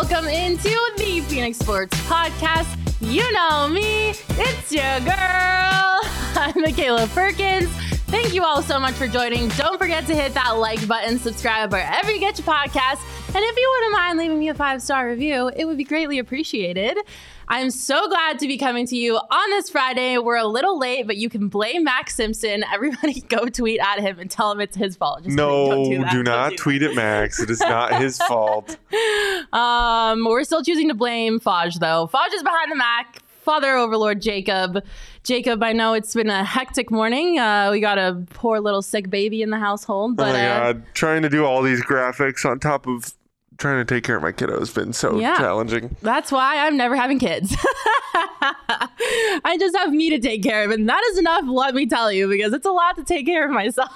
Welcome into the Phoenix Sports Podcast. You know me, it's your girl. I'm Makayla Perkins. Thank you all so much for joining. Don't forget to hit that like button, subscribe wherever you get your podcast. And if you wouldn't mind leaving me a five star review, it would be greatly appreciated. I'm so glad to be coming to you on this Friday. We're a little late, but you can blame Max Simpson. Everybody go tweet at him and tell him it's his fault. Just no. Do, do Don't do tweet at Max. It is not his fault. Um, we're still choosing to blame Faj though. Faj is behind the Mac. Father Overlord Jacob. Jacob, I know it's been a hectic morning. Uh, we got a poor little sick baby in the household, oh but my uh, god, trying to do all these graphics on top of trying to take care of my kiddo has been so Yeah. challenging. that's why I'm never having kids. I just have me to take care of, and that is enough. Let me tell you, because it's a lot to take care of myself.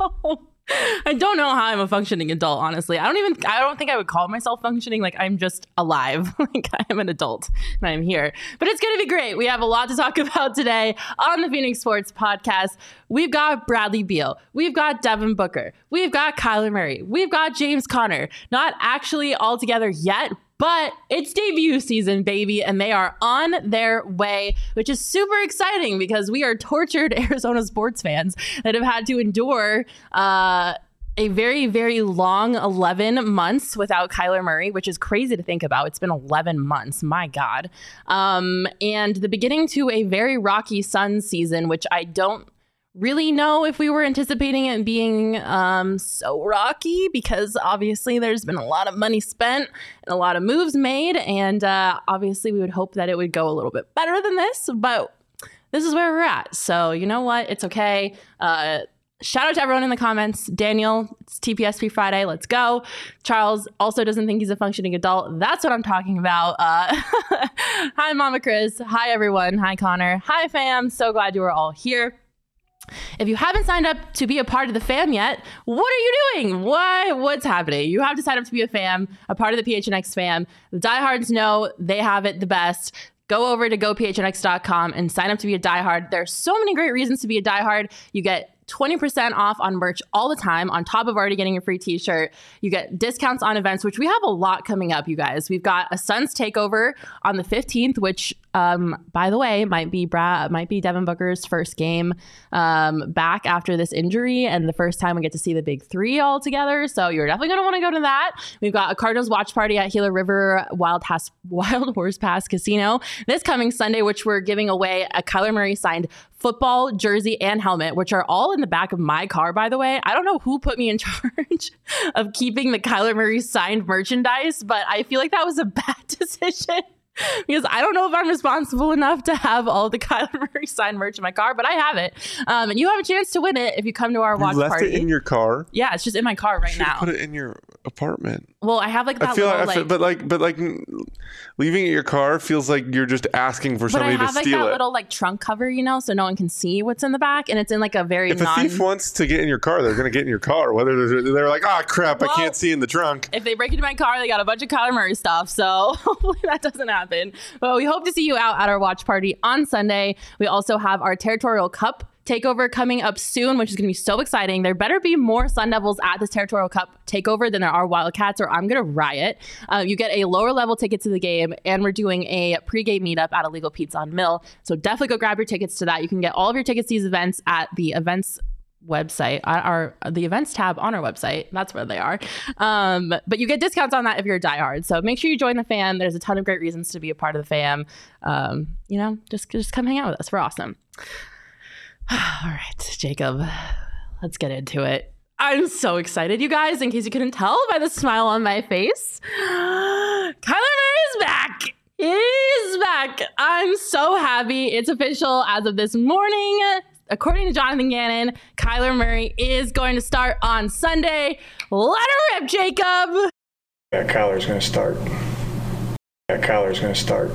I don't know how I'm a functioning adult, honestly. I don't even I don't think I would call myself functioning. Like I'm just alive. like I'm an adult and I'm here. But it's gonna be great. We have a lot to talk about today on the Phoenix Sports Podcast. We've got Bradley Beal, we've got Devin Booker, we've got Kyler Murray, we've got James Conner. Not actually all together yet, but it's debut season, baby, and they are on their way, which is super exciting because we are tortured Arizona sports fans that have had to endure uh, a very, very long 11 months without Kyler Murray, which is crazy to think about. It's been 11 months, my God. Um, and the beginning to a very rocky Suns season, which I don't really know if we were anticipating it being um, so rocky because obviously there's been a lot of money spent and a lot of moves made. And uh, obviously, we would hope that it would go a little bit better than this, but this is where we're at. So, you know what? It's okay. Uh, Shout out to everyone in the comments. Daniel, it's TPSP Friday. Let's go. Charles also doesn't think he's a functioning adult. That's what I'm talking about. Uh, hi, Mama Chris. Hi, everyone. Hi, Connor. Hi, fam. So glad you are all here. If you haven't signed up to be a part of the fam yet, what are you doing? Why? What's happening? You have to sign up to be a fam, a part of the PHNX fam. The diehards know they have it the best. Go over to gophnx.com and sign up to be a diehard. There are so many great reasons to be a diehard. You get 20% off on merch all the time, on top of already getting a free t shirt. You get discounts on events, which we have a lot coming up, you guys. We've got a Suns takeover on the 15th, which, um, by the way, might be Brad, might be Devin Booker's first game um, back after this injury, and the first time we get to see the big three all together. So you're definitely going to want to go to that. We've got a Cardinals watch party at Gila River Wild, Has- Wild Horse Pass Casino this coming Sunday, which we're giving away a Kyler Murray signed football, jersey, and helmet, which are all in the back of my car, by the way. I don't know who put me in charge of keeping the Kyler Murray signed merchandise, but I feel like that was a bad decision. Because I don't know if I'm responsible enough to have all the Kyler Murray signed merch in my car, but I have it. Um, and you have a chance to win it if you come to our You watch left party. it in your car. yeah, it's just in my car right now. Put it in your apartment. well, I have like that I feel little like, I feel, but like, but like, leaving your car feels like you're just asking for somebody to like steal it. little like trunk cover, you know, so no one can see what's in the back, and it's in like a very if a thief wants to get in your car, they're gonna get in your car. Whether they're, they're like, ah, crap, Well, I can't see in the trunk. if they break into my car, they got a bunch of Kyler Murray stuff. So hopefully that doesn't happen. But we hope to see you out at our watch party on Sunday. We also have our Territorial Cup takeover coming up soon, which is going to be so exciting. There better be more Sun Devils at this Territorial Cup takeover than there are Wildcats, or I'm going to riot. Uh, you get a lower level ticket to the game, and we're doing a pregame meetup at Illegal Pizza on Mill. So definitely go grab your tickets to that. You can get all of your tickets to these events at the events website our the events tab on our website that's where they are um, but you get discounts on that if you're a diehard so make sure you join the fam there's a ton of great reasons to be a part of the fam um, you know just just come hang out with us we're awesome all right jacob let's get into it i'm so excited you guys in case you couldn't tell by the smile on my face kyler murray is back He's back. I'm so happy. It's official as of this morning according to Jonathan Gannon, Kyler Murray is going to start on Sunday. Let her rip, Jacob. Yeah, Kyler's going to start. Yeah, Kyler's going to start.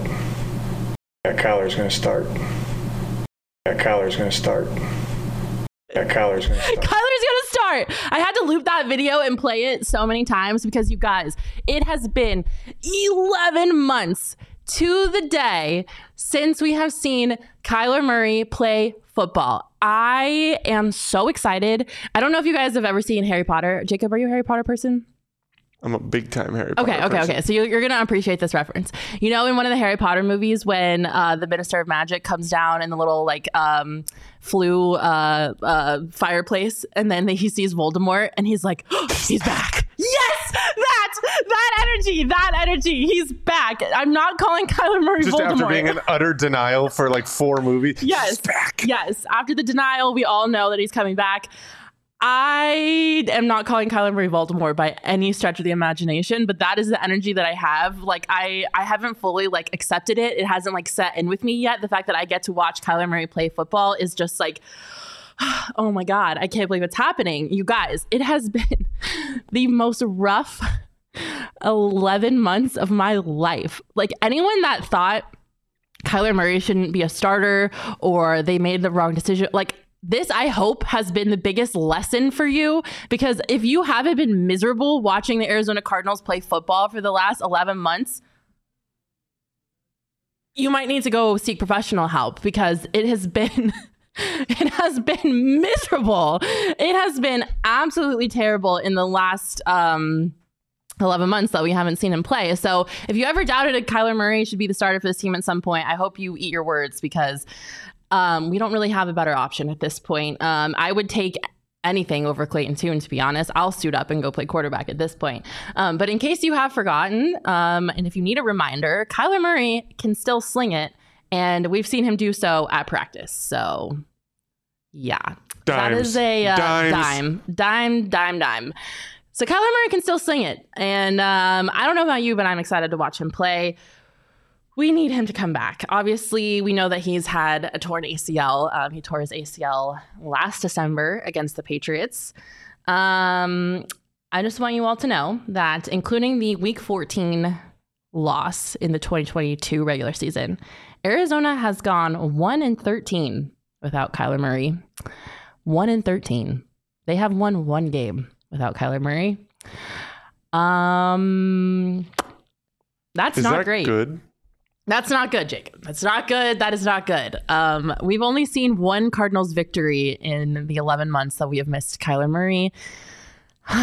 Yeah, Kyler's going to start. Yeah, Kyler's to start. Yeah, Kyler's to start. Kyler's to start. I had to loop that video and play it so many times because you guys, it has been 11 months to the day since we have seen Kyler Murray play football. I am so excited. I don't know if you guys have ever seen Harry Potter. Jacob, are you a Harry Potter person? I'm a big time Harry Potter. Okay, okay, person. okay. So you're, you're going to appreciate this reference. You know, in one of the Harry Potter movies, when uh, the Minister of Magic comes down in the little like um, flue uh, uh, fireplace, and then he sees Voldemort, and he's like, oh, "He's back!" yes, that that energy, that energy. He's back. I'm not calling Kyler Murray Just Voldemort. after being in utter denial for like four movies. Yes. He's back. Yes. After the denial, we all know that he's coming back. I am not calling Kyler Murray Voldemort by any stretch of the imagination, but that is the energy that I have. Like I, I haven't fully like accepted it. It hasn't like set in with me yet. The fact that I get to watch Kyler Murray play football is just like, oh my god, I can't believe it's happening. You guys, it has been the most rough 11 months of my life. Like anyone that thought Kyler Murray shouldn't be a starter or they made the wrong decision, like this, I hope, has been the biggest lesson for you because if you haven't been miserable watching the Arizona Cardinals play football for the last 11 months, you might need to go seek professional help because it has been. It has been miserable. It has been absolutely terrible in the last um, 11 months that we haven't seen him play. So if you ever doubted that Kyler Murray should be the starter for this team at some point, I hope you eat your words because um, we don't really have a better option at this point. Um, I would take anything over Clayton Tune, to be honest. I'll suit up and go play quarterback at this point. Um, but in case you have forgotten, um, and if you need a reminder, Kyler Murray can still sling it. And we've seen him do so at practice. So, yeah. That Dimes. is a uh, dime, dime, dime, dime. So Kyler Murray can still sling it. And um, I don't know about you, but I'm excited to watch him play. We need him to come back. Obviously, we know that he's had a torn ACL. Um, he tore his ACL last December against the Patriots. Um, I just want you all to know that, including the Week 14 loss in the 2022 regular season, Arizona has gone 1 in 13 without Kyler Murray. 1 in 13. They have won one game without Kyler Murray. Um, that's Is not that great. good? That's not good, Jacob. That's not good. That is not good. Um, we've only seen one Cardinals victory in the 11 months that we have missed Kyler Murray.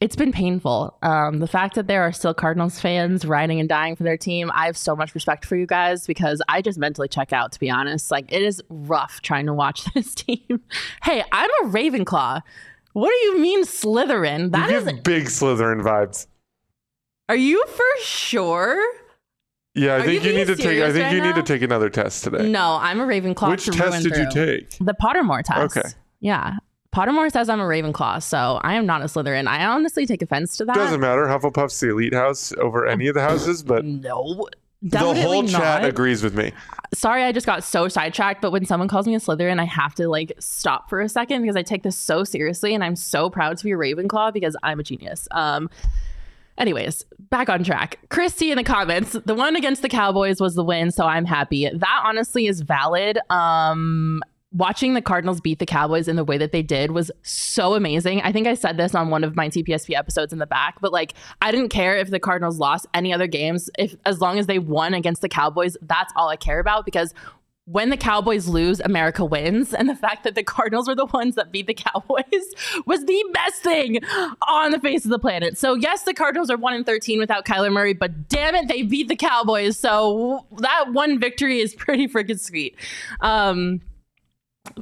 it's been painful. Um, the fact that there are still Cardinals fans riding and dying for their team, I have so much respect for you guys because I just mentally check out, to be honest. Like, it is rough trying to watch this team. hey, I'm a Ravenclaw. What do you mean Slytherin? That you is. big Slytherin vibes. Are you for sure? Yeah, I think you you, need to take. I think right you need to take another test today. No, I'm a Ravenclaw. Which through test did you take? The Pottermore test. Okay. Yeah. Pottermore says I'm a Ravenclaw, so I am not a Slytherin. I honestly take offense to that. Doesn't matter. Hufflepuff's the elite house over any of the houses, but No. the whole not. chat agrees with me. Sorry, I just got so sidetracked, but when someone calls me a Slytherin, I have to like stop for a second because I take this so seriously and I'm so proud to be a Ravenclaw because I'm a genius. Um Anyways, back on track. Christy in the comments, the one against the Cowboys was the win, so I'm happy. That honestly is valid. Um watching the Cardinals beat the Cowboys in the way that they did was so amazing. I think I said this on one of my TPSP episodes in the back, but like I didn't care if the Cardinals lost any other games if as long as they won against the Cowboys, that's all I care about because when the Cowboys lose, America wins. And the fact that the Cardinals were the ones that beat the Cowboys was the best thing on the face of the planet. So, yes, the Cardinals are 1 in 13 without Kyler Murray, but damn it, they beat the Cowboys. So, that one victory is pretty freaking sweet. Um,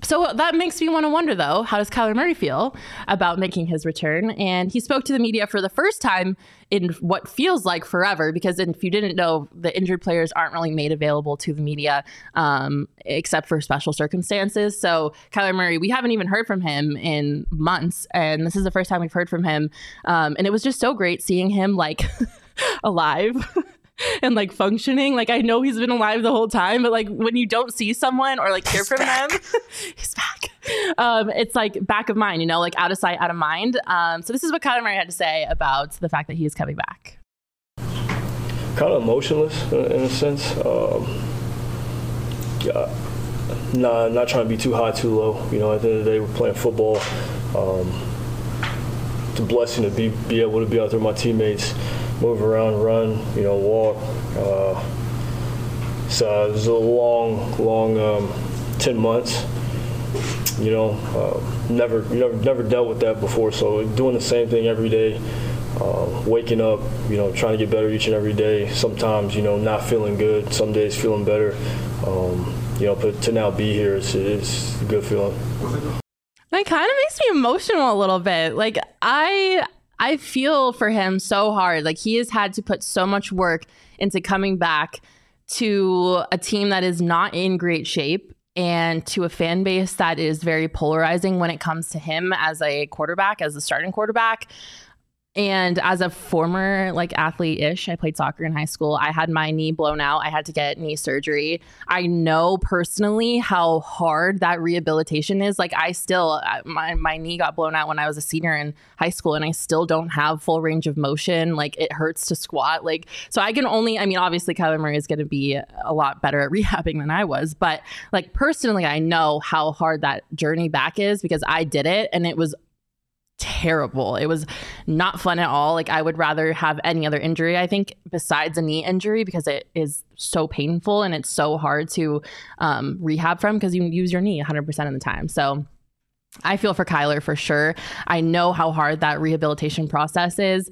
so that makes me want to wonder, though, how does Kyler Murray feel about making his return? And he spoke to the media for the first time in what feels like forever, because if you didn't know, the injured players aren't really made available to the media um, except for special circumstances. So Kyler Murray, we haven't even heard from him in months, and this is the first time we've heard from him. Um, and it was just so great seeing him like alive. and like functioning. Like I know he's been alive the whole time, but like when you don't see someone or like hear from back. them, he's back. Um, it's like back of mind, you know, like out of sight, out of mind. Um, so this is what Kyler Murray had to say about the fact that he is coming back. Kind of emotionless in a sense. Um, yeah, not not trying to be too high, too low. You know, at the end of the day, we're playing football. Um, it's a blessing to be be able to be out there with my teammates move around, run, you know, walk. Uh, so it was a long, long um, 10 months. You know, uh, never, never, never dealt with that before. So doing the same thing every day, uh, waking up, you know, trying to get better each and every day. Sometimes, you know, not feeling good. Some days feeling better. Um, you know, but to now be here, it's, it's a good feeling. That kind of makes me emotional a little bit. Like I I feel for him so hard. Like he has had to put so much work into coming back to a team that is not in great shape and to a fan base that is very polarizing when it comes to him as a quarterback, as a starting quarterback. And as a former like athlete ish, I played soccer in high school. I had my knee blown out. I had to get knee surgery. I know personally how hard that rehabilitation is. Like I still uh, my my knee got blown out when I was a senior in high school and I still don't have full range of motion. Like it hurts to squat. Like so I can only I mean obviously Kyler Murray is going to be a lot better at rehabbing than I was, but like personally I know how hard that journey back is because I did it and it was terrible. It was not fun at all. Like I would rather have any other injury, I think, besides a knee injury because it is so painful and it's so hard to um, rehab from because you use your knee 100% of the time. So I feel for Kyler for sure. I know how hard that rehabilitation process is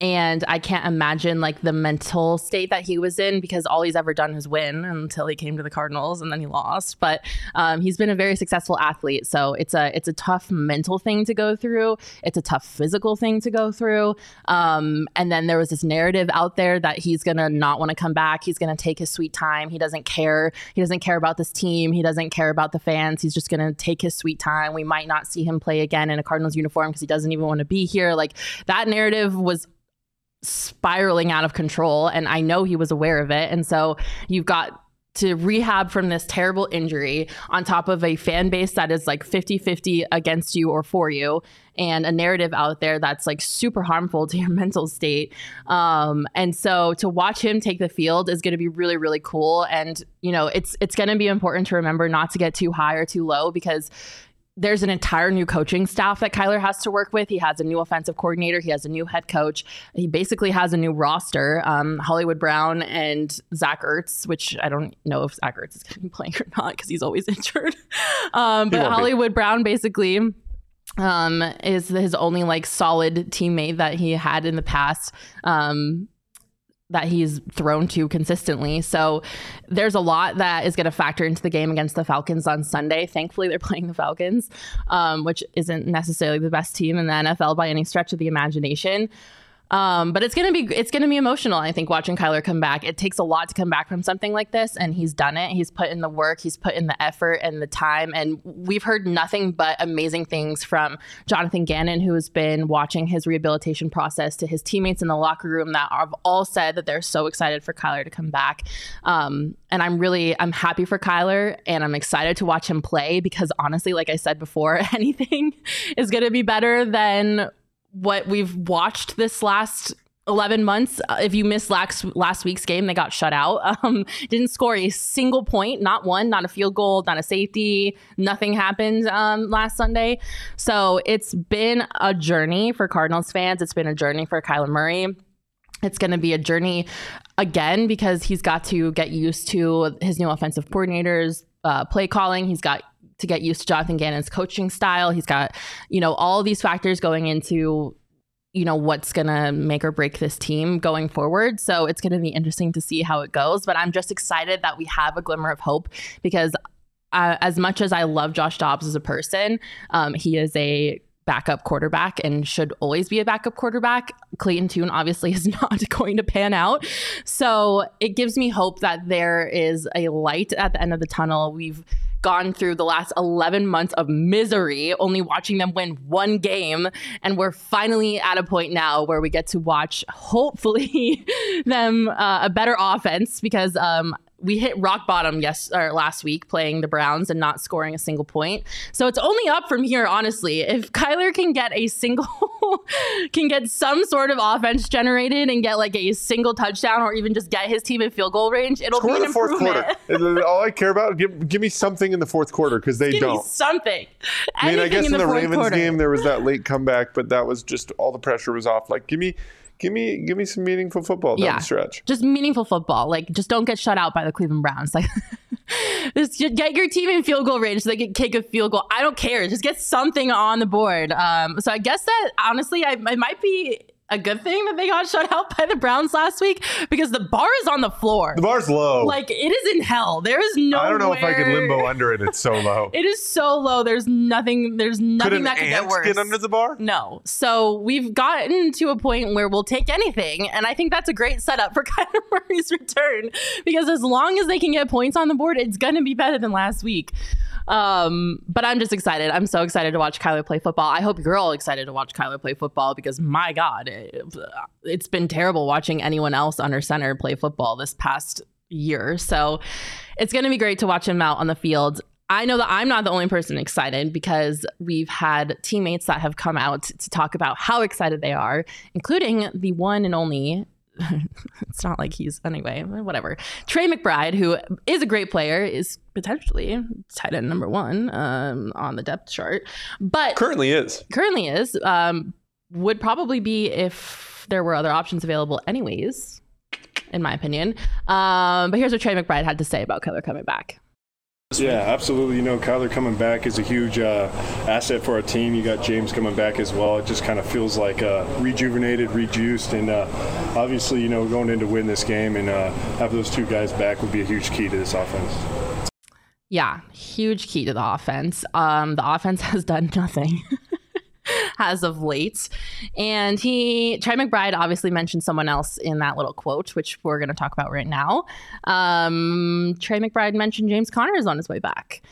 and I can't imagine like the mental state that he was in because all he's ever done is win until he came to the Cardinals and then he lost. But um, he's been a very successful athlete, so it's a it's a tough mental thing to go through. It's a tough physical thing to go through. Um, and then there was this narrative out there that he's gonna not want to come back. He's gonna take his sweet time. He doesn't care. He doesn't care about this team. He doesn't care about the fans. He's just gonna take his sweet time. We might not see him play again in a Cardinals uniform because he doesn't even want to be here. Like that narrative was spiraling out of control and I know he was aware of it. And so you've got to rehab from this terrible injury on top of a fan base that is like 50-50 against you or for you and a narrative out there that's like super harmful to your mental state. Um, and so to watch him take the field is going to be really really cool. And you know it's it's going to be important to remember not to get too high or too low because there's an entire new coaching staff that Kyler has to work with. He has a new offensive coordinator. He has a new head coach. He basically has a new roster. Um, Hollywood Brown and Zach Ertz, which I don't know if Zach Ertz is going to be playing or not because he's always injured. Um, but Hollywood be. Brown basically um, is his only like solid teammate that he had in the past. Um, that he's thrown to consistently. So there's a lot that is going to factor into the game against the Falcons on Sunday. Thankfully, they're playing the Falcons, um, which isn't necessarily the best team in the NFL by any stretch of the imagination. Um, but it's gonna be it's gonna be emotional. I think watching Kyler come back. It takes a lot to come back from something like this, and he's done it. He's put in the work, he's put in the effort and the time, and we've heard nothing but amazing things from Jonathan Gannon, who has been watching his rehabilitation process, to his teammates in the locker room that have all said that they're so excited for Kyler to come back. Um, and I'm really I'm happy for Kyler, and I'm excited to watch him play because honestly, like I said before, anything is gonna be better than what we've watched this last 11 months. Uh, if you missed last, last week's game, they got shut out. Um, didn't score a single point, not one, not a field goal, not a safety. Nothing happened um, last Sunday. So it's been a journey for Cardinals fans. It's been a journey for Kyler Murray. it's going to be a journey again because he's got to get used to his new offensive coordinators, uh, play calling. He's got to get used to Jonathan Gannon's coaching style. He's got, you know, all these factors going into, you know, what's going to make or break this team going forward. So it's going to be interesting to see how it goes. But I'm just excited that we have a glimmer of hope because uh, as much as I love Josh Dobbs as a person, um, he is a backup quarterback and should always be a backup quarterback. Clayton Tune obviously is not going to pan out. So it gives me hope that there is a light at the end of the tunnel. We've gone through the last 11 months of misery, only watching them win one game. And we're finally at a point now where we get to watch, hopefully, them uh, a better offense because um, we hit rock bottom yes or last week playing the Browns and not scoring a single point. So it's only up from here, honestly. If Kyler can get a single can get some sort of offense generated and get like a single touchdown or even just get his team in field goal range, it'll Score be an the fourth improvement. quarter. All I care about, give, give me something in the fourth quarter because they Give don't. something. I mean, I guess in the, fourth Ravens quarter. game there was that late comeback, but that was just all the pressure was off. Like, give me, give me, give me some meaningful football down Yeah. the stretch. just meaningful football. Like, just don't get shut out by the Cleveland Browns. Like, just get your team in field goal range so they can kick a field goal. I don't care. Just get something on the board. Um, so I guess that honestly, I, it might be a good thing that they got shut out by the Browns last week because the bar is on the floor. The bar's low. like it is in hell. There is no. I don't know if I could limbo under it. It's so low. It is so low. There's nothing. There's could nothing an that could get worse. get under the bar? No. So we've gotten to a point where we'll take anything. And I think that's a great setup for Kyler Murray's return because as long as they can get points on the board, it's going to be better than last week. Um, but I'm just excited. I'm so excited to watch Kyler play football. I hope you're all excited to watch Kyler play football because my God, it, it's been terrible watching anyone else under center play football this past year. So it's going to be great to watch him out on the field. I know that I'm not the only person excited because we've had teammates that have come out to talk about how excited they are, including the one and only. it's not like he's anyway, whatever. Trey McBride, who is a great player, is potentially tight end number one um, on the depth chart, but Currently is. currently is um, would probably be if there were other options available, anyways. In my opinion, um, but here's what Trey McBride had to say about Kyler coming back. Yeah, absolutely. You know, Kyler coming back is a huge uh, asset for our team. You got James coming back as well. It just kind of feels like uh, rejuvenated, rejuiced, and uh, obviously, you know, going in to win this game and uh, have those two guys back would be a huge key to this offense. Yeah, huge key to the offense. Um, the offense has done nothing as of late. And he, Trey McBride, obviously mentioned someone else in that little quote, which we're going to talk about right now. Um, Trey McBride mentioned James Conner is on his way back.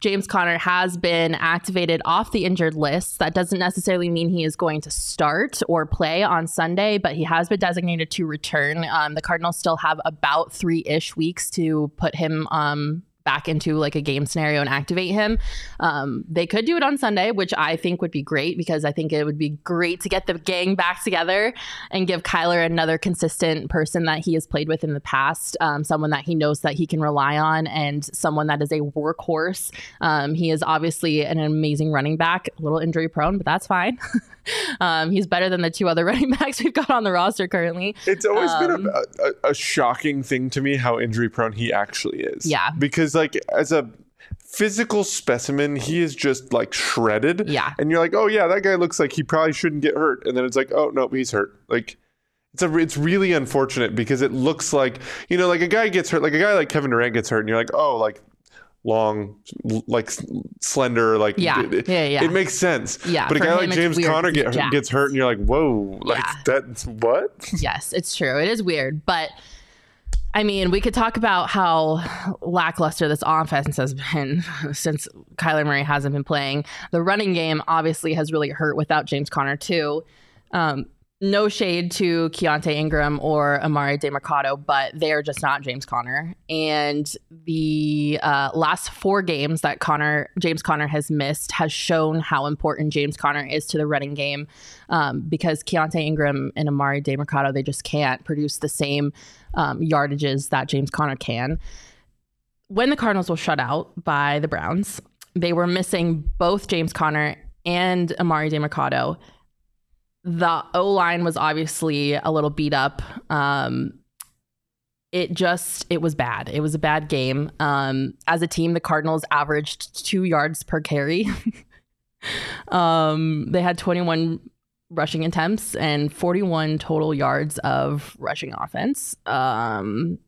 James Conner has been activated off the injured list. That doesn't necessarily mean he is going to start or play on Sunday, but he has been designated to return. Um, the Cardinals still have about three ish weeks to put him um, back into like a game scenario and activate him. Um, they could do it on Sunday, which I think would be great because I think it would be great to get the gang back together and give Kyler another consistent person that he has played with in the past, um, someone that he knows that he can rely on, and someone that is a workhorse. Um, he is obviously an amazing running back, a little injury prone, but that's fine. um, he's better than the two other running backs we've got on the roster currently. It's always Um, been a, a, a shocking thing to me how injury prone he actually is. Yeah. Because like as a physical specimen, he is just like shredded. Yeah. And you're like, oh yeah, that guy looks like he probably shouldn't get hurt. And then it's like, oh no, he's hurt. Like it's a it's really unfortunate because it looks like you know like a guy gets hurt, like a guy like Kevin Durant gets hurt, and you're like, oh like long, like slender, like Yeah. it, Yeah, yeah. it makes sense. Yeah, But a guy like James Conner get, gets hurt, and you're like, whoa, like Yeah. that's what? Yes, it's true. It is weird, but I mean, we could talk about how lackluster this offense has been since Kyler Murray hasn't been playing. The running game obviously has really hurt without James Conner too. Um, no shade to Keaontay Ingram or Emari Demercado, but they are just not James Conner. And the uh, last four games that Conner James Conner has missed has shown how important James Conner is to the running game. Um, because Keaontay Ingram and Emari Demercado, they just can't produce the same um, yardages that James Conner can. When the Cardinals were shut out by the Browns, they were missing both James Conner and Emari Demercado the O line was obviously a little beat up. Um, it just it was bad. It was a bad game. Um, as a team, the Cardinals averaged two yards per carry. um, they had 21 rushing attempts and 41 total yards of rushing offense. Um,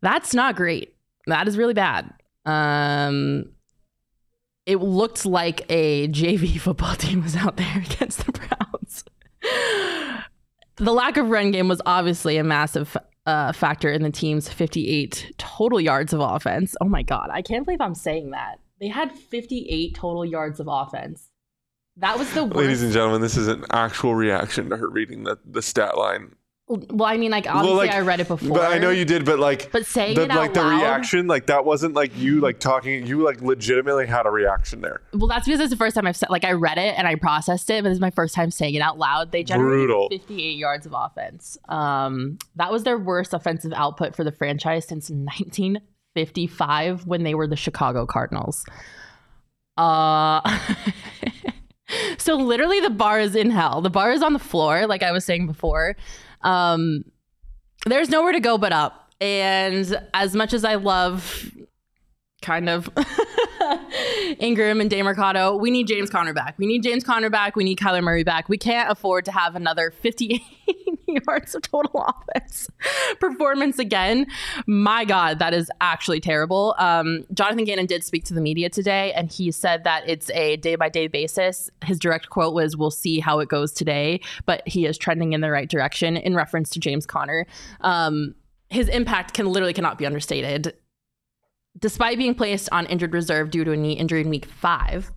that's not great. That is really bad. Um, it looked like a JV football team was out there against the Browns. the lack of run game was obviously a massive uh, factor in the team's 58 total yards of offense. Oh my God, I can't believe I'm saying that. They had 58 total yards of offense. That was the worst. Ladies and gentlemen, this is an actual reaction to her reading the, the stat line. Well, I mean, like obviously like, I read it before, But I know you did, but like But saying the, it out like the loud- reaction, like that wasn't like you like talking you like legitimately had a reaction there. Well, that's because it's the first time I've said like I read it and I processed it, but this is my first time saying it out loud. They generated Brutal. 58 yards of offense. Um, that was their worst offensive output for the franchise since 1955 when they were the Chicago Cardinals. Uh, so literally the bar is in hell. The bar is on the floor, like I was saying before. Um, there's nowhere to go but up. And as much as I love kind of Ingram and Demercado. We need James Conner back. We need James Conner back. We need Kyler Murray back. We can't afford to have another 58 yards of total offense performance again. My God, that is actually terrible. Um, Jonathan Gannon did speak to the media today, and he said that it's a day by day basis. His direct quote was, We'll see how it goes today, but he is trending in the right direction in reference to James Conner. Um, his impact can literally cannot be understated. Despite being placed on injured reserve due to a knee injury in week five,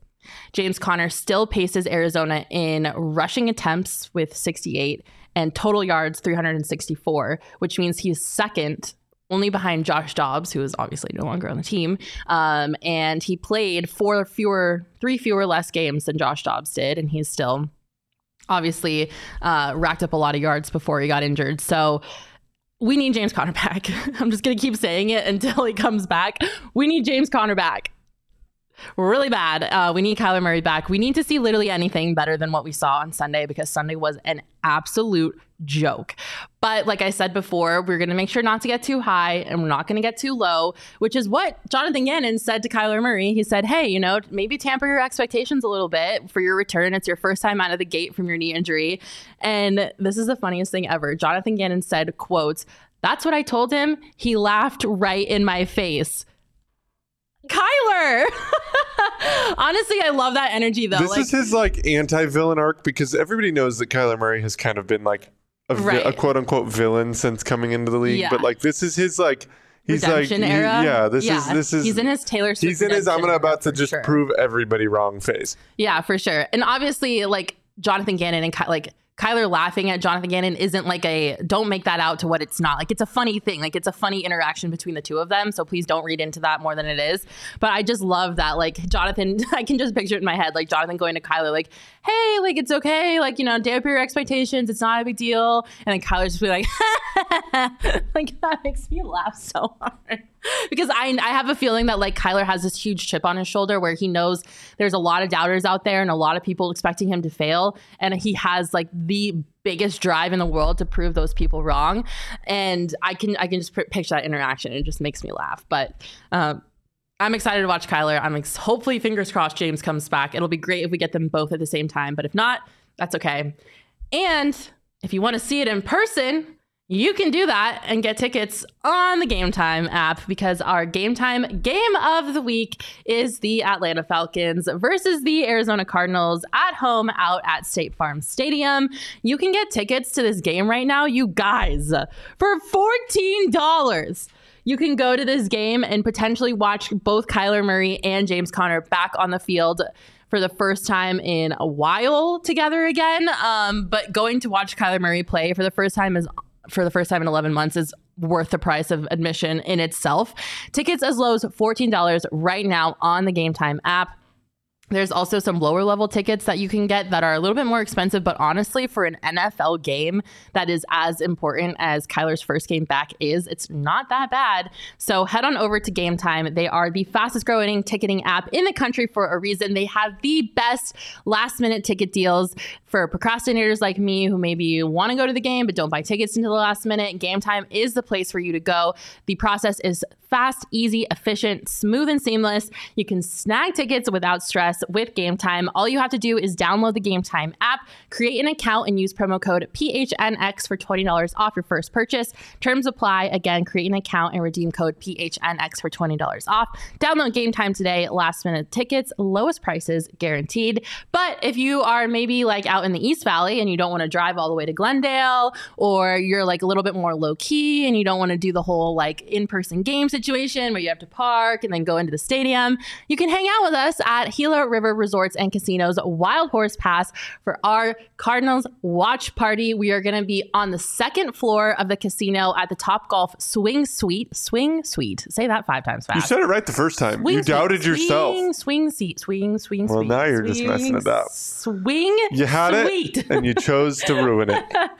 James Conner still paces Arizona in rushing attempts with 68 and total yards 364, which means he's second only behind Josh Dobbs, who is obviously no longer on the team. Um, and he played four fewer, three fewer less games than Josh Dobbs did, and he's still obviously uh, racked up a lot of yards before he got injured. So we need James Conner back. I'm just gonna keep saying it until he comes back. We need James Conner back. Really bad. Uh, we need Kyler Murray back. We need to see literally anything better than what we saw on Sunday because Sunday was an absolute joke. But like I said before, we're going to make sure not to get too high and we're not going to get too low, which is what Jonathan Gannon said to Kyler Murray. He said, Hey, you know, maybe tamper your expectations a little bit for your return. It's your first time out of the gate from your knee injury. And this is the funniest thing ever. Jonathan Gannon said, quotes, that's what I told him. He laughed right in my face. Kyler. Honestly, I love that energy though. this like, is his like anti-villain arc because everybody knows that Kyler Murray has kind of been like a, vi- a quote unquote villain since coming into the league. Yeah. But like this is his like he's redemption like he- yeah. This is this is he's in his Taylor Swift. he's in his I'm gonna about to just sure. prove everybody wrong phase. Yeah, for sure. And obviously, like Jonathan Gannon and Ky- like Kyler laughing at Jonathan Gannon isn't like a don't make that out to what it's not. Like it's a funny thing. Like it's a funny interaction between the two of them. So please don't read into that more than it is. But I just love that. Like Jonathan, I can just picture it in my head. Like Jonathan going to Kyler, like, "Hey, like it's okay. Like you know, dampen your expectations. It's not a big deal." And then Kyler's just be like, like that makes me laugh so hard because I I have a feeling that like Kyler has this huge chip on his shoulder where he knows there's a lot of doubters out there and a lot of people expecting him to fail, and he has like the biggest drive in the world to prove those people wrong. And I can I can just picture that interaction. It just makes me laugh. But um, I'm excited to watch Kyler. I'm ex- hopefully fingers crossed James comes back. It'll be great if we get them both at the same time. But if not, that's okay. And if you want to see it in person, you can do that and get tickets on the Game Time app because our Game Time game of the week is the Atlanta Falcons versus the Arizona Cardinals at home out at State Farm Stadium. You can get tickets to this game right now, you guys, for $14 you can go to this game and potentially watch both Kyler Murray and James Conner back on the field for the first time in a while together again. Um, but going to watch Kyler Murray play for the first time is for the first time in 11 months is worth the price of admission in itself. Tickets as low as $14 right now on the Game Time app. There's also some lower level tickets that you can get that are a little bit more expensive, but honestly, for an NFL game that is as important as Kyler's first game back is, it's not that bad. So head on over to Game Time. They are the fastest growing ticketing app in the country for a reason. They have the best last minute ticket deals for procrastinators like me who maybe want to go to the game but don't buy tickets until the last minute. Game Time is the place for you to go. The process is fast, easy, efficient, smooth, and seamless. You can snag tickets without stress with Game Time. All you have to do is download the Game Time app, create an account, and use promo code PHNX for $20 off your first purchase. Terms apply. Again, create an account and redeem code PHNX for $20 off. Download Game Time today. Last minute tickets, lowest prices guaranteed. But if you are maybe like out in the East Valley and you don't want to drive all the way to Glendale, or you're like a little bit more low key and you don't want to do the whole like in person game situation where you have to park and then go into the stadium, you can hang out with us at Gila River Resorts and Casinos Wild Horse Pass for our Cardinals watch party. We are going to be on the second floor of the casino at the Top Golf Swing Suite. Swing Suite. Say that five times fast. You said it right the first time. Swing you doubted suite, yourself. Swing, swing seat, swing, swing, Well, suite, now you're just messing it up. Swing, You had suite. it, and you chose to ruin it.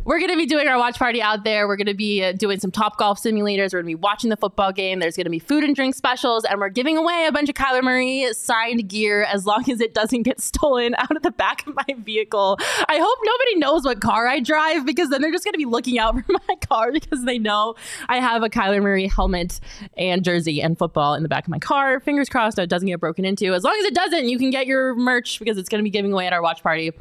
We're going to be doing our watch party out there. We're going to be uh, doing some top golf simulators. We're going to be watching the football game. There's going to be food and drink specials, and we're giving away a bunch of Kyler Murray signed gear as long as it doesn't get stolen out of the back of my vehicle. I hope nobody knows what car I drive because then they're just going to be looking out for my car because they know I have a Kyler Murray helmet and jersey and football in the back of my car. Fingers crossed it doesn't get broken into. As long as it doesn't, you can get your merch because it's going to be giving away at our watch party.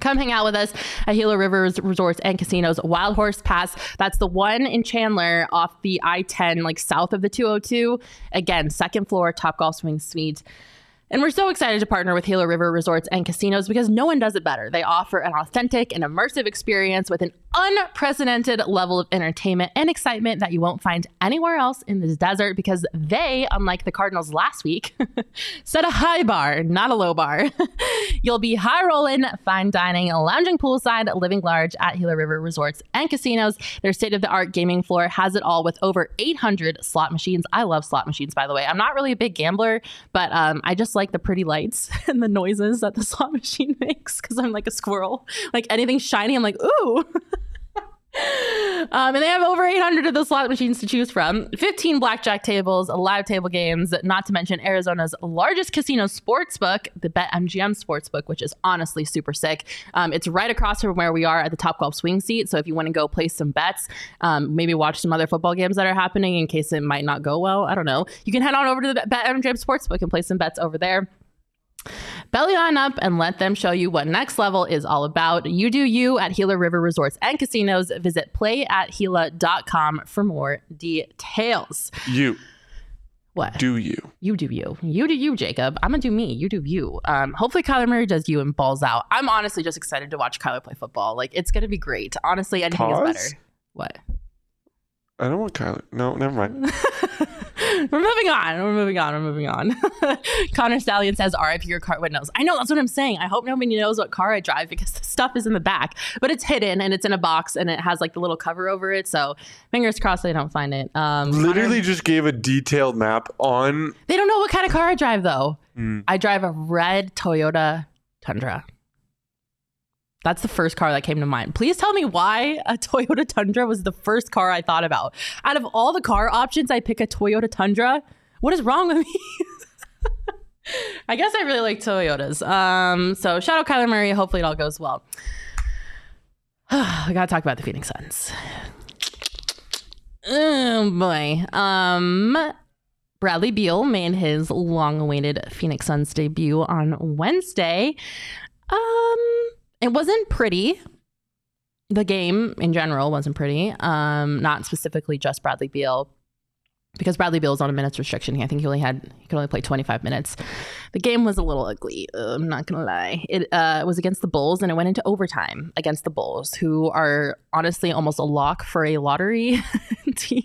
Come hang out with us at Gila Rivers Resorts and Casinos Wild Horse Pass. That's the one in Chandler off the I 10, like south of the 202. Again, second floor, Top Golf Swing Suite. And we're so excited to partner with Gila River Resorts and Casinos because no one does it better. They offer an authentic and immersive experience with an unprecedented level of entertainment and excitement that you won't find anywhere else in this desert because they, unlike the Cardinals last week, set a high bar, not a low bar. You'll be high rolling, fine dining, lounging poolside, living large at Gila River Resorts and Casinos. Their state of the art gaming floor has it all with over 800 slot machines. I love slot machines, by the way. I'm not really a big gambler, but um, I just like the pretty lights and the noises that the slot machine makes because I'm like a squirrel. Like anything shiny, I'm like, ooh. Um, and they have over 800 of the slot machines to choose from, 15 blackjack tables, live table games, not to mention Arizona's largest casino sportsbook, the BetMGM Sportsbook, which is honestly super sick. Um, it's right across from where we are at the Top Golf Swing Seat. So if you want to go place some bets, um, maybe watch some other football games that are happening in case it might not go well, I don't know. You can head on over to the BetMGM Sportsbook and place some bets over there. Belly on up and let them show you what next level is all about. You do you at Gila River Resorts and Casinos. Visit playatgila.com for more details. You What? do you? You do you. You do you, Jacob. I'm gonna do me. You do you. Um, hopefully Kyler Murray does you and balls out. I'm honestly just excited to watch Kyler play football. Like it's gonna be great. Honestly, anything Pause? is better. What? I don't want Kyler. No, never mind. We're moving on. We're moving on. We're moving on. Connor Stallion says, RIP your car windows. I know, that's what I'm saying. I hope nobody knows what car I drive because the stuff is in the back, but it's hidden and it's in a box and it has like the little cover over it. So fingers crossed they don't find it. Um, Literally Connor- just gave a detailed map on. they don't know what kind of car I drive though. Mm. I drive a red Toyota Tundra. That's the first car that came to mind. Please tell me why a Toyota Tundra was the first car I thought about. Out of all the car options, I pick a Toyota Tundra. What is wrong with me? I guess I really like Toyotas. Um, so shout out Kyler Murray. Hopefully it all goes well. we gotta talk about the Phoenix Suns. Oh boy. Um Bradley Beal made his long-awaited Phoenix Suns debut on Wednesday. Um, it wasn't pretty. The game in general wasn't pretty. Um, not specifically just Bradley Beal, because Bradley Beal is on a minutes restriction. I think he only had he could only play 25 minutes. The game was a little ugly. uh, I'm not gonna lie. It uh, was against the Bulls, and it went into overtime against the Bulls, who are honestly almost a lock for a lottery team.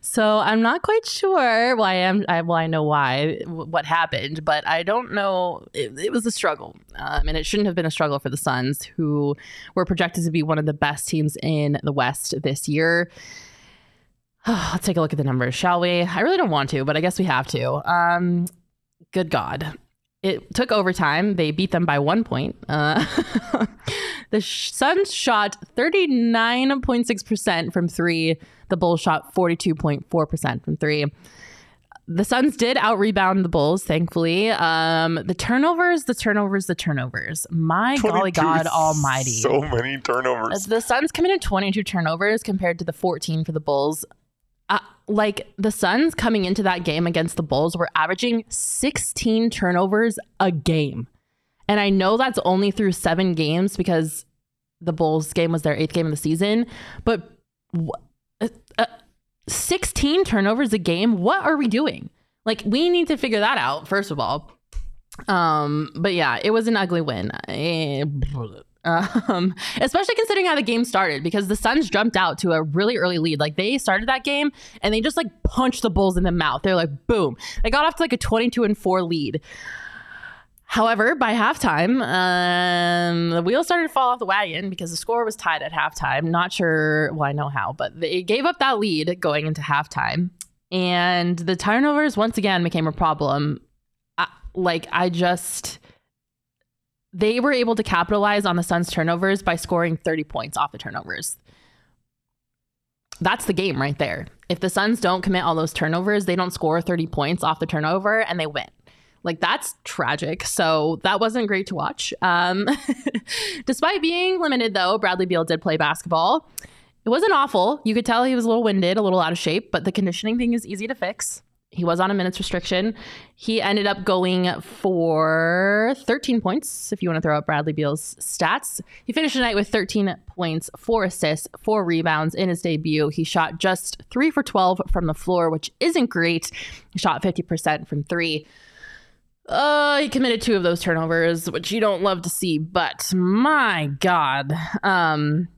So I'm not quite sure why I'm. I, well, I know why what happened, but I don't know. It, it was a struggle, um, and it shouldn't have been a struggle for the Suns, who were projected to be one of the best teams in the West this year. Let's take a look at the numbers, shall we? I really don't want to, but I guess we have to. Um, good God. It took overtime. They beat them by one point. Uh, the Suns shot 39.6% from three. The Bulls shot 42.4% from three. The Suns did out rebound the Bulls, thankfully. Um, the turnovers, the turnovers, the turnovers. My golly God almighty. So many turnovers. The Suns committed 22 turnovers compared to the 14 for the Bulls. Uh, like the Suns coming into that game against the Bulls were averaging 16 turnovers a game. And I know that's only through seven games because the Bulls game was their eighth game of the season. But uh, uh, 16 turnovers a game? What are we doing? Like, we need to figure that out, first of all. Um, but yeah, it was an ugly win. Um, especially considering how the game started because the Suns jumped out to a really early lead. Like they started that game and they just like punched the Bulls in the mouth. They're like, boom. They got off to like a 22 and 4 lead. However, by halftime, um, the wheels started to fall off the wagon because the score was tied at halftime. Not sure, well, I know how, but they gave up that lead going into halftime. And the turnovers once again became a problem. I, like, I just they were able to capitalize on the Suns' turnovers by scoring 30 points off the turnovers. That's the game right there. If the Suns don't commit all those turnovers, they don't score 30 points off the turnover and they win. Like that's tragic. So that wasn't great to watch. Um, despite being limited, though, Bradley Beal did play basketball. It wasn't awful. You could tell he was a little winded, a little out of shape, but the conditioning thing is easy to fix. He was on a minutes restriction. He ended up going for 13 points, if you want to throw out Bradley Beal's stats. He finished the night with 13 points, four assists, four rebounds in his debut. He shot just three for 12 from the floor, which isn't great. He shot 50% from three. Uh, he committed two of those turnovers, which you don't love to see, but my God. Um,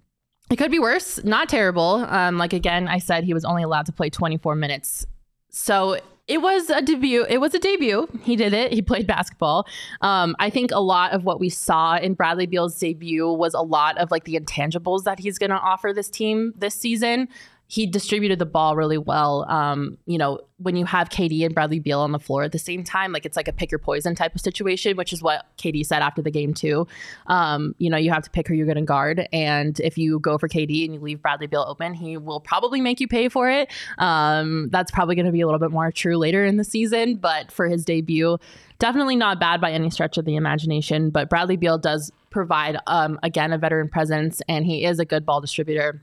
it could be worse. Not terrible. Um, like again, I said he was only allowed to play 24 minutes so it was a debut. It was a debut. He did it. He played basketball. Um, I think a lot of what we saw in Bradley Beal's debut was a lot of like the intangibles that he's going to offer this team this season he distributed the ball really well. Um, you know, when you have KD and Bradley Beal on the floor at the same time, like it's like a pick your poison type of situation, which is what KD said after the game too. Um, you know, you have to pick who you're going to guard, and if you go for KD and you leave Bradley Beal open, he will probably make you pay for it. Um, that's probably going to be a little bit more true later in the season, but for his debut, definitely not bad by any stretch of the imagination. But Bradley Beal does provide, um, again, a veteran presence, and he is a good ball distributor.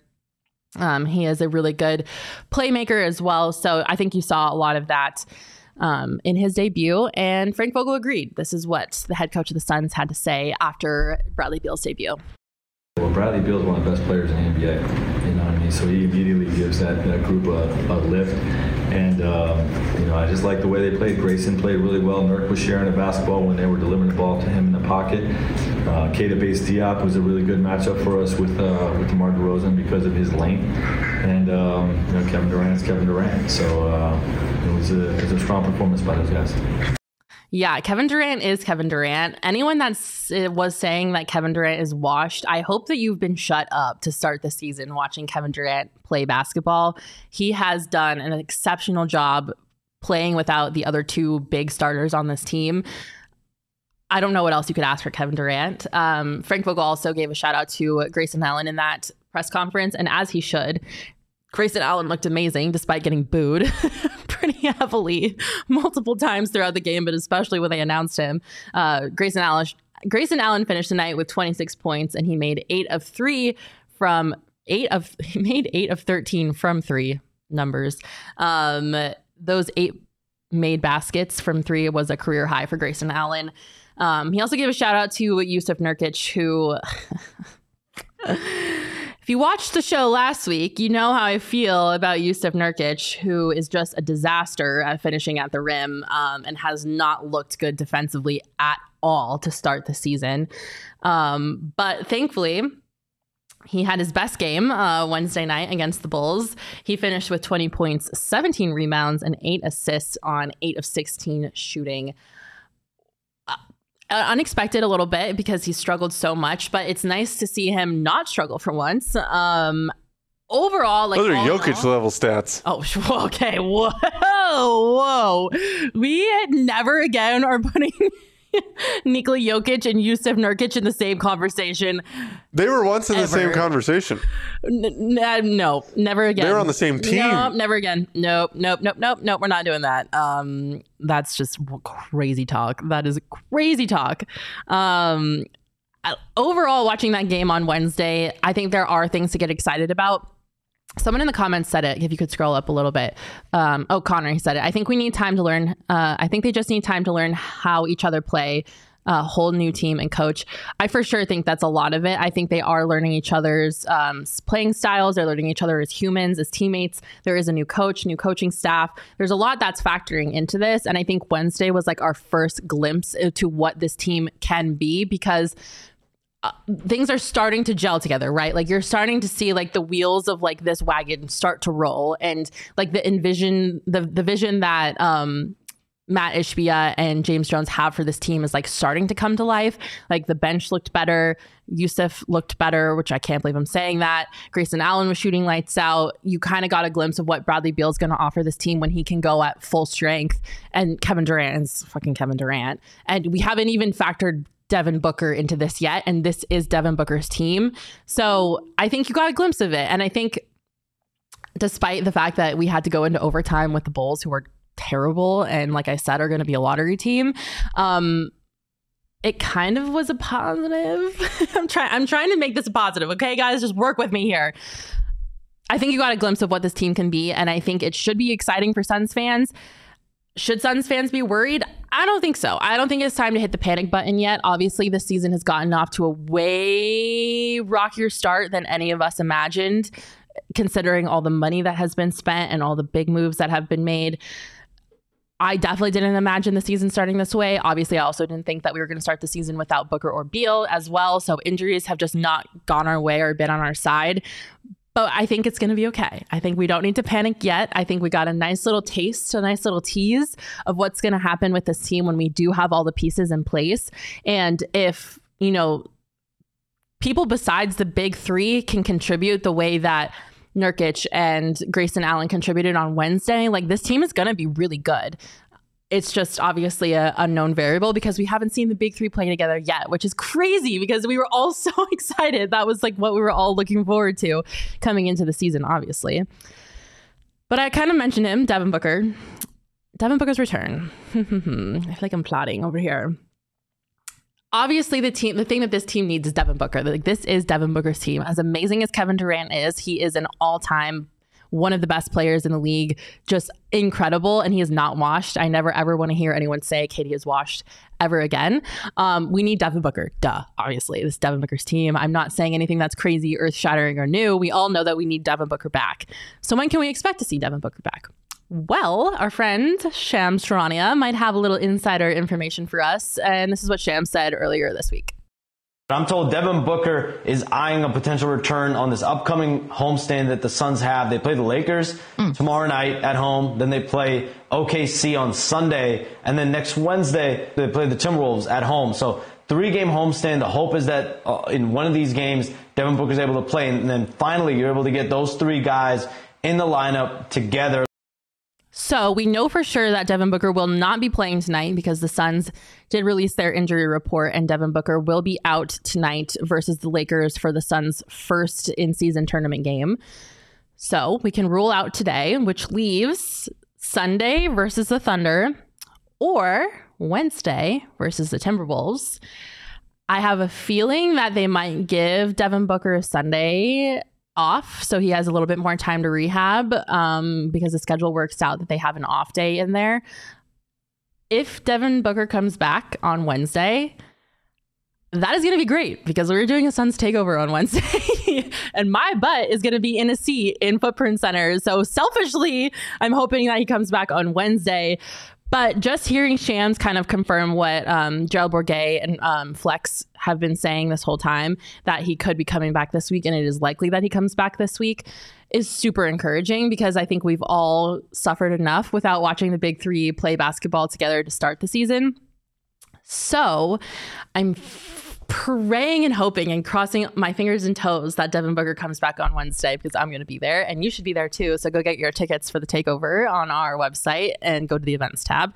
Um, he is a really good playmaker as well. So I think you saw a lot of that um, in his debut. And Frank Vogel agreed. This is what the head coach of the Suns had to say after Bradley Beal's debut. Well, Bradley Beal is one of the best players in the NBA. You know what I mean? So he immediately gives that, that group a, a lift. And, um, you know, I just like the way they played. Grayson played really well. Nurk was sharing the basketball when they were delivering the ball to him in the pocket. Uh, Keita Bates-Diop was a really good matchup for us with uh, with DeMar DeRozan because of his length. And, um, you know, Kevin Durant's Kevin Durant. So uh, it, was a, it was a strong performance by those guys. Yeah, Kevin Durant is Kevin Durant. Anyone that was saying that Kevin Durant is washed, I hope that you've been shut up to start the season watching Kevin Durant play basketball. He has done an exceptional job playing without the other two big starters on this team. I don't know what else you could ask for Kevin Durant. Um, Frank Vogel also gave a shout out to Grayson Allen in that press conference, and as he should. Grayson Allen looked amazing despite getting booed pretty heavily multiple times throughout the game, but especially when they announced him. Uh, Grayson Allen Grayson Allen finished the night with 26 points, and he made eight of three from eight of he made eight of 13 from three numbers. Um, those eight made baskets from three was a career high for Grayson Allen. Um, he also gave a shout out to Jusuf Nurkic, who If you watched the show last week, you know how I feel about Jusuf Nurkic, who is just a disaster at finishing at the rim um, and has not looked good defensively at all to start the season. Um, but thankfully, he had his best game uh, Wednesday night against the Bulls. He finished with 20 points, 17 rebounds, and eight assists on eight of 16 shooting. Uh, unexpected a little bit because he struggled so much, but it's nice to see him not struggle for once. Um, overall, like those are Jokic all, level stats. Oh, okay, whoa, whoa. We never again are putting Nikola Jokic and Jusuf Nurkic in the same conversation. They were once in the same conversation. N- n- no, never again. They're on the same team. Nope, never again. Nope, nope, nope, nope, nope. We're not doing that. Um, that's just crazy talk. That is crazy talk. Um, uh, overall, watching that game on Wednesday, I think there are things to get excited about. Someone in the comments said it. If you could scroll up a little bit. Um, oh, Connor, he said it. I think we need time to learn. Uh, I think they just need time to learn how each other play. A whole new team and coach. I for sure think that's a lot of it. I think they are learning each other's um, playing styles. They're learning each other as humans, as teammates. There is a new coach, new coaching staff. There's a lot that's factoring into this. And I think Wednesday was like our first glimpse into what this team can be because things are starting to gel together, right? Like you're starting to see like the wheels of like this wagon start to roll and like the envision the the vision that um Matt Ishbia and James Jones have for this team is like starting to come to life. Like the bench looked better. Jusuf looked better, which I can't believe I'm saying that. Grayson Allen was shooting lights out. You kind of got a glimpse of what Bradley Beal is going to offer this team when he can go at full strength. And Kevin Durant is fucking Kevin Durant. And we haven't even factored Devin Booker into this yet. And this is Devin Booker's team. So I think you got a glimpse of it. And I think despite the fact that we had to go into overtime with the Bulls, who are terrible and, like I said, are going to be a lottery team, um, it kind of was a positive. I'm trying. I'm trying to make this a positive. Okay, guys, just work with me here. I think you got a glimpse of what this team can be, and I think it should be exciting for Suns fans. Should Suns fans be worried? I don't think so. I don't think it's time to hit the panic button yet. Obviously, the season has gotten off to a way rockier start than any of us imagined, considering all the money that has been spent and all the big moves that have been made. I definitely didn't imagine the season starting this way. Obviously, I also didn't think that we were going to start the season without Booker or Beal as well. So injuries have just not gone our way or been on our side. But I think it's going to be okay. I think we don't need to panic yet. I think we got a nice little taste, a nice little tease of what's going to happen with this team when we do have all the pieces in place. And if, you know, people besides the big three can contribute the way that Nurkic and Grayson Allen contributed on Wednesday, like this team is going to be really good. It's just obviously a unknown variable because we haven't seen the big three play together yet, which is crazy because we were all so excited. That was like what we were all looking forward to coming into the season, obviously. But I kind of mentioned him, Devin Booker. Devin Booker's return. I feel like I'm plotting over here obviously the team the thing that this team needs is Devin Booker. Like this is Devin Booker's team. As amazing as Kevin Durant is, he is an all-time one of the best players in the league, just incredible, and he is not washed. I never ever want to hear anyone say KD is washed ever again. Um, we need Devin Booker, duh. Obviously, this is Devin Booker's team. I'm not saying anything that's crazy, earth-shattering, or new. We all know that we need Devin Booker back. So when can we expect to see Devin Booker back? Well, our friend Shams Charania might have a little insider information for us, and this is what Shams said earlier this week. I'm told Devin Booker is eyeing a potential return on this upcoming homestand that the Suns have. They play the Lakers tomorrow night at home, then they play OKC on Sunday, and then next Wednesday they play the Timberwolves at home. So three game homestand. The hope is that uh, in one of these games, Devin Booker is able to play, and then finally you're able to get those three guys in the lineup together. So we know for sure that Devin Booker will not be playing tonight because the Suns did release their injury report, and Devin Booker will be out tonight versus the Lakers for the Suns' first in season tournament game. So we can rule out today, which leaves Sunday versus the Thunder or Wednesday versus the Timberwolves. I have a feeling that they might give Devin Booker Sunday off so he has a little bit more time to rehab um, because the schedule works out that they have an off day in there. If Devin Booker comes back on Wednesday, that is going to be great because we're doing a Suns takeover on Wednesday, and my butt is going to be in a seat in Footprint Center. So selfishly, I'm hoping that he comes back on Wednesday. But just hearing Shams kind of confirm what um, Gerald Bourguet and um, Flex have been saying this whole time that he could be coming back this week, and it is likely that he comes back this week, is super encouraging because I think we've all suffered enough without watching the big three play basketball together to start the season. So I'm praying and hoping and crossing my fingers and toes that Devin Booker comes back on Wednesday because I'm going to be there and you should be there too. So go get your tickets for the takeover on our website and go to the events tab.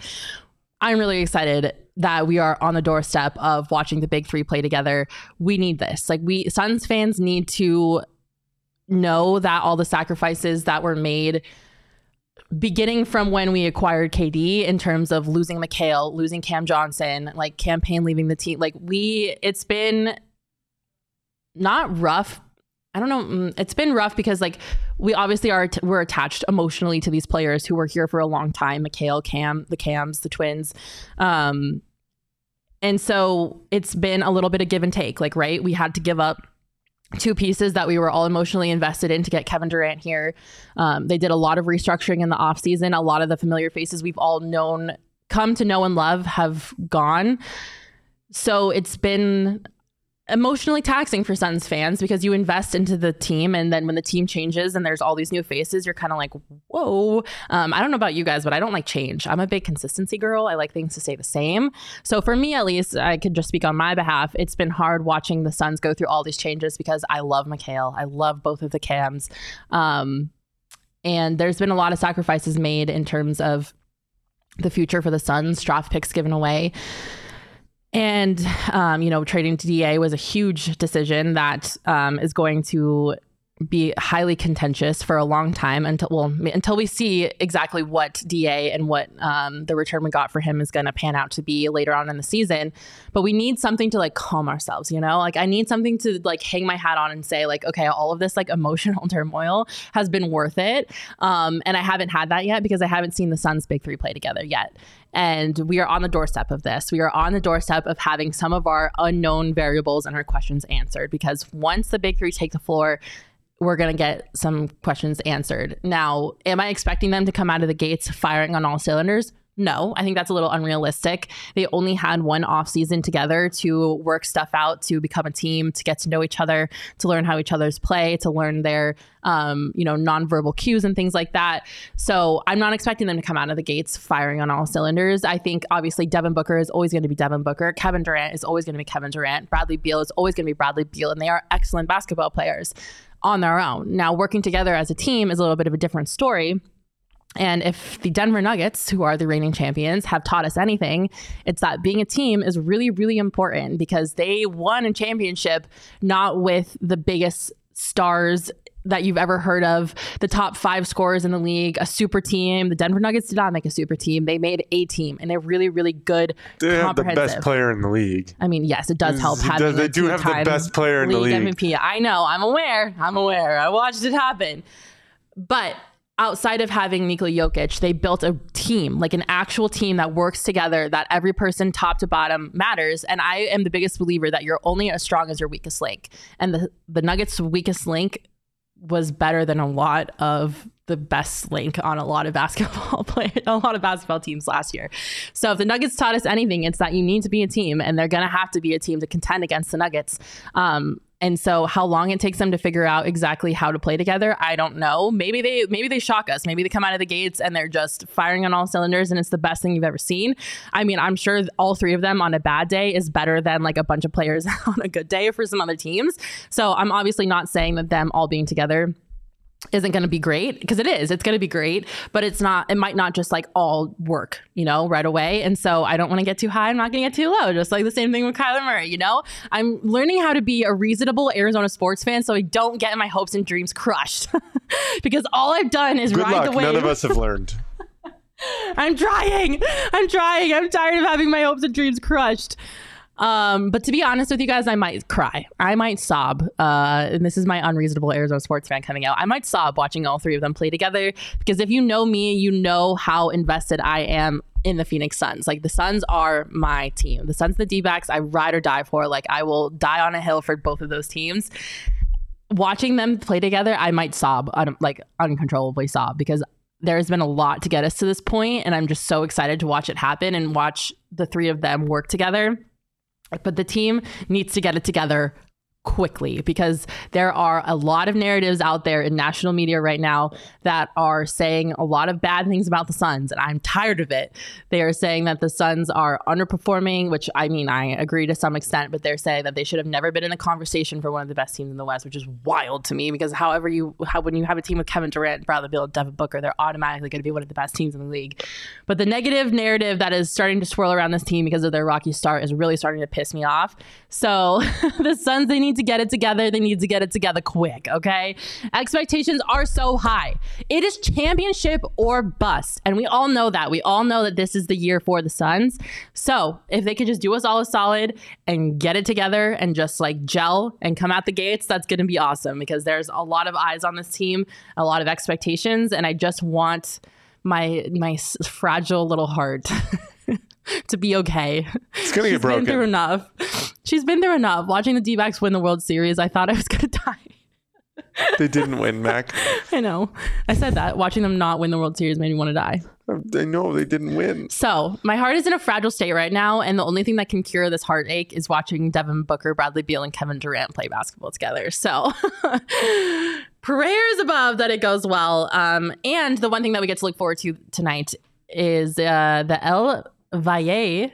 I'm really excited that we are on the doorstep of watching the big three play together. We need this. Like we Suns fans need to know that all the sacrifices that were made beginning from when we acquired KD in terms of losing Mikal, losing Cam Johnson, like Cam Payne leaving the team, like we it's been not rough. I don't know. mm, It's been rough because like we obviously are we're attached emotionally to these players who were here for a long time. Mikal, Cam, the Cams, the twins. Um, and so it's been a little bit of give and take. Like, right, we had to give up two pieces that we were all emotionally invested in to get Kevin Durant here. Um, they did a lot of restructuring in the offseason. A lot of the familiar faces we've all known, come to know and love, have gone. So it's been emotionally taxing for Suns fans because you invest into the team and then when the team changes and there's all these new faces, you're kind of like, whoa. Um, I don't know about you guys, but I don't like change. I'm a big consistency girl. I like things to stay the same. So for me, at least, I could just speak on my behalf. It's been hard watching the Suns go through all these changes because I love Mikal. I love both of the cams. Um, and there's been a lot of sacrifices made in terms of the future for the Suns, draft picks given away. And, um, you know, trading to DA was a huge decision that um, is going to be highly contentious for a long time until well until we see exactly what DA and what um, the return we got for him is going to pan out to be later on in the season. But we need something to like calm ourselves, you know. Like I need something to like hang my hat on and say like, okay, all of this like emotional turmoil has been worth it. Um, and I haven't had that yet because I haven't seen the Suns big three play together yet. And we are on the doorstep of this. We are on the doorstep of having some of our unknown variables and our questions answered because once the big three take the floor, we're going to get some questions answered. Now, am I expecting them to come out of the gates firing on all cylinders? No, I think that's a little unrealistic. They only had one off season together to work stuff out, to become a team, to get to know each other, to learn how each other's play, to learn their, um, you know, nonverbal cues and things like that. So I'm not expecting them to come out of the gates firing on all cylinders. I think obviously Devin Booker is always going to be Devin Booker. Kevin Durant is always going to be Kevin Durant. Bradley Beal is always going to be Bradley Beal, and they are excellent basketball players on their own. Now, working together as a team is a little bit of a different story. And if the Denver Nuggets, who are the reigning champions, have taught us anything, it's that being a team is really, really important because they won a championship not with the biggest stars that you've ever heard of, the top five scorers in the league, a super team. The Denver Nuggets did not make a super team. They made a team and a really, really good, They have the best player in the league. I mean, yes, it does help having. they a do have the best player in the league. MVP. I know. I'm aware. I'm aware. I watched it happen. But outside of having Nikola Jokic, they built a team, like an actual team that works together, that every person top to bottom matters. And I am the biggest believer that you're only as strong as your weakest link. And the, the Nuggets' weakest link was better than a lot of the best link on a lot of basketball players, a lot of basketball teams last year. So if the Nuggets taught us anything, it's that you need to be a team, and they're to have to be a team to contend against the Nuggets. Um, and so how long it takes them to figure out exactly how to play together, I don't know. Maybe they maybe they shock us. Maybe they come out of the gates and they're just firing on all cylinders and it's the best thing you've ever seen. I mean, I'm sure all three of them on a bad day is better than like a bunch of players on a good day for some other teams. So I'm obviously not saying that them all being together isn't going to be great because it is it's going to be great but it's not it might not just like all work you know right away and so i don't want to get too high i'm not going to get too low just like the same thing with kyler murray you know i'm learning how to be a reasonable arizona sports fan so i don't get my hopes and dreams crushed because all i've done is Good ride luck. the wave None of us have learned. i'm trying i'm trying i'm tired of having my hopes and dreams crushed um, but to be honest with you guys, I might cry. I might sob. Uh, and this is my unreasonable Arizona sports fan coming out. I might sob watching all three of them play together because if you know me, you know how invested I am in the Phoenix Suns. Like the Suns are my team. The Suns, the D backs, I ride or die for. Like I will die on a hill for both of those teams. Watching them play together, I might sob, un- like uncontrollably sob because there's been a lot to get us to this point, and I'm just so excited to watch it happen and watch the three of them work together but the team needs to get it together quickly because there are a lot of narratives out there in national media right now that are saying a lot of bad things about the Suns, and I'm tired of it. They are saying that the Suns are underperforming, which I mean, I agree to some extent, but they're saying that they should have never been in a conversation for one of the best teams in the West, which is wild to me because however you, how, when you have a team with Kevin Durant, Bradley Beal, Devin Booker, they're automatically going to be one of the best teams in the league. But the negative narrative that is starting to swirl around this team because of their rocky start is really starting to piss me off. So the Suns, they need to get it together. They need to get it together quick, okay? Expectations are so high. It is championship or bust. And we all know that. We all know that this is the year for the Suns. So if they could just do us all a solid and get it together and just like gel and come out the gates, that's going to be awesome because there's a lot of eyes on this team, a lot of expectations. And I just want my my fragile little heart to be okay. It's gonna She's get broken. Been through enough. She's been through enough. Watching the D-backs win the World Series, I thought I was gonna die. They didn't win, Mac. I know. I said that. Watching them not win the World Series made me want to die. I know they didn't win. So my heart is in a fragile state right now, and the only thing that can cure this heartache is watching Devin Booker, Bradley Beal, and Kevin Durant play basketball together. So prayers above that it goes well. Um, and the one thing that we get to look forward to tonight is uh, the El Valle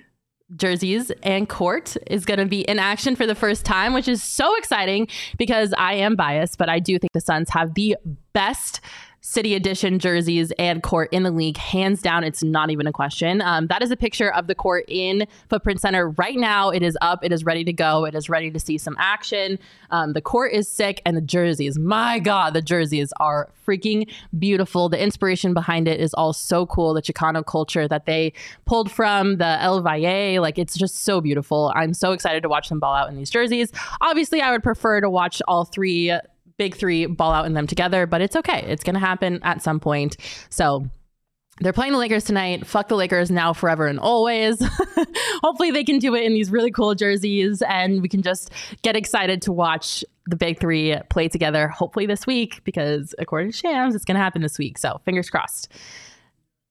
jerseys and court is going to be in action for the first time, which is so exciting because I am biased, but I do think the Suns have the best city edition jerseys and court in the league. Hands down, it's not even a question. Um, that is a picture of the court in Footprint Center right now. It is up, it is ready to go, it is ready to see some action. Um, the court is sick, and the jerseys, my God, the jerseys are freaking beautiful. The inspiration behind it is all so cool. The Chicano culture that they pulled from the El Valle, like it's just so beautiful. I'm so excited to watch them ball out in these jerseys. Obviously, I would prefer to watch all three big three ball out in them together, but it's okay. It's going to happen at some point. So they're playing the Lakers tonight. Fuck the Lakers now, forever, and always. Hopefully, they can do it in these really cool jerseys, and we can just get excited to watch the big three play together. Hopefully, this week, because according to Shams, it's going to happen this week. So, fingers crossed.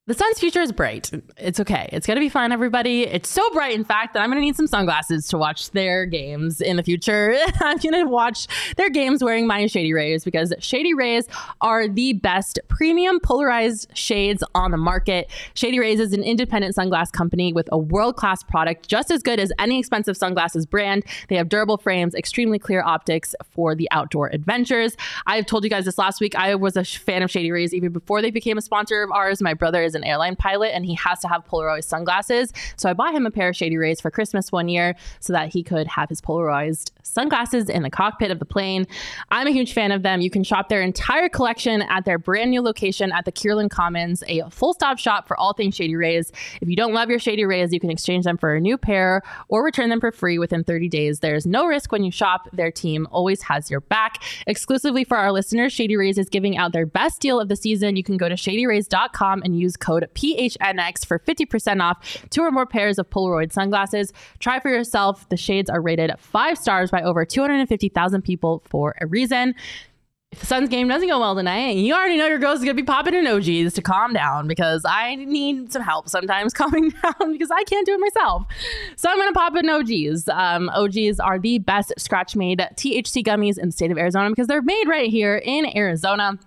The sun's future is bright. It's okay. It's going to be fine, everybody. It's so bright, in fact, that I'm going to need some sunglasses to watch their games in the future. I'm going to watch their games wearing my Shady Rays because Shady Rays are the best premium polarized shades on the market. Shady Rays is an independent sunglass company with a world class product just as good as any expensive sunglasses brand. They have durable frames, extremely clear optics for the outdoor adventures. I've told you guys this last week. I was a fan of Shady Rays even before they became a sponsor of ours. My brother is an airline pilot and he has to have polarized sunglasses. So I bought him a pair of Shady Rays for Christmas one year so that he could have his polarized sunglasses in the cockpit of the plane. I'm a huge fan of them. You can shop their entire collection at their brand new location at the Kierland Commons, a full stop shop for all things Shady Rays. If you don't love your Shady Rays, you can exchange them for a new pair or return them for free within 30 days. There's no risk when you shop. Their team always has your back. Exclusively for our listeners, Shady Rays is giving out their best deal of the season. You can go to shadyrays.com and use code PHNX for 50% off two or more pairs of Polaroid sunglasses. Try for yourself. The shades are rated five stars by over 250,000 people for a reason. If the Suns game doesn't go well tonight, you already know your girl's gonna be popping in OGs to calm down because I need some help sometimes calming down because I can't do it myself. So I'm gonna pop emojis. Um, OGs are the best scratch made THC gummies in the state of Arizona because they're made right here in Arizona.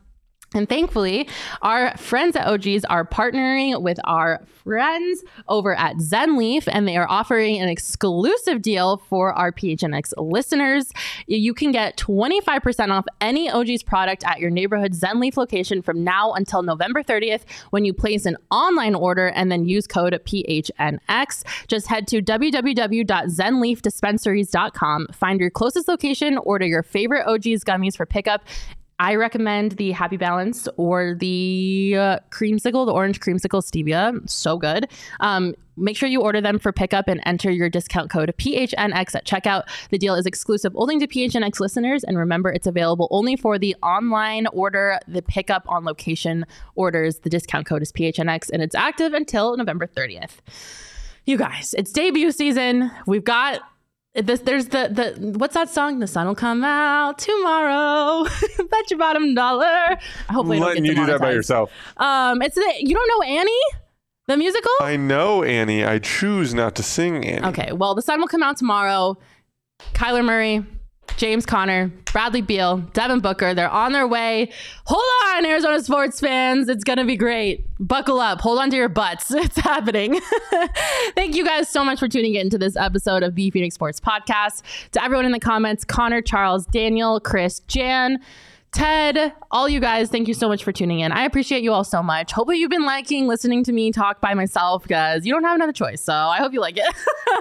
And thankfully, our friends at OGs are partnering with our friends over at ZenLeaf, and they are offering an exclusive deal for our PHNX listeners. You can get 25% off any OGs product at your neighborhood ZenLeaf location from now until November 30th when you place an online order and then use code PHNX. Just head to www.zenleafdispensaries.com, find your closest location, order your favorite OGs gummies for pickup, I recommend the Happy Balance or the uh, creamsicle, the orange creamsicle stevia. So good. Um, make sure you order them for pickup and enter your discount code PHNX at checkout. The deal is exclusive only to PHNX listeners. And remember, it's available only for the online order, the pickup on location orders. The discount code is PHNX and it's active until November 30th. You guys, it's debut season. We've got this, there's the the what's that song? The sun will come out tomorrow. Bet your bottom dollar. Hopefully, letting get you do that by yourself. Um, it's the you don't know Annie, the musical. I know Annie. I choose not to sing Annie. Okay, well, the sun will come out tomorrow. Kyler Murray, James Conner, Bradley Beal, Devin Booker. They're on their way. Hold on, Arizona sports fans. It's going to be great. Buckle up. Hold on to your butts. It's happening. Thank you guys so much for tuning in to this episode of the Phoenix Sports Podcast. To everyone in the comments, Connor, Charles, Daniel, Chris, Jan, Ted, all you guys, thank you so much for tuning in. I appreciate you all so much. Hopefully, you've been liking listening to me talk by myself because you don't have another choice. So I hope you like it.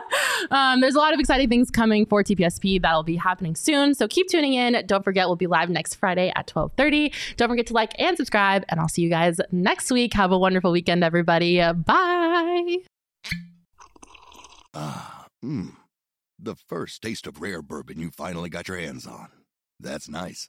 um, there's a lot of exciting things coming for TPSP that'll be happening soon. So keep tuning in. Don't forget, we'll be live next Friday at 12:30. Don't forget to like and subscribe, and I'll see you guys next week. Have a wonderful weekend, everybody. Bye. Ah, mmm. The first taste of rare bourbon you finally got your hands on. That's nice.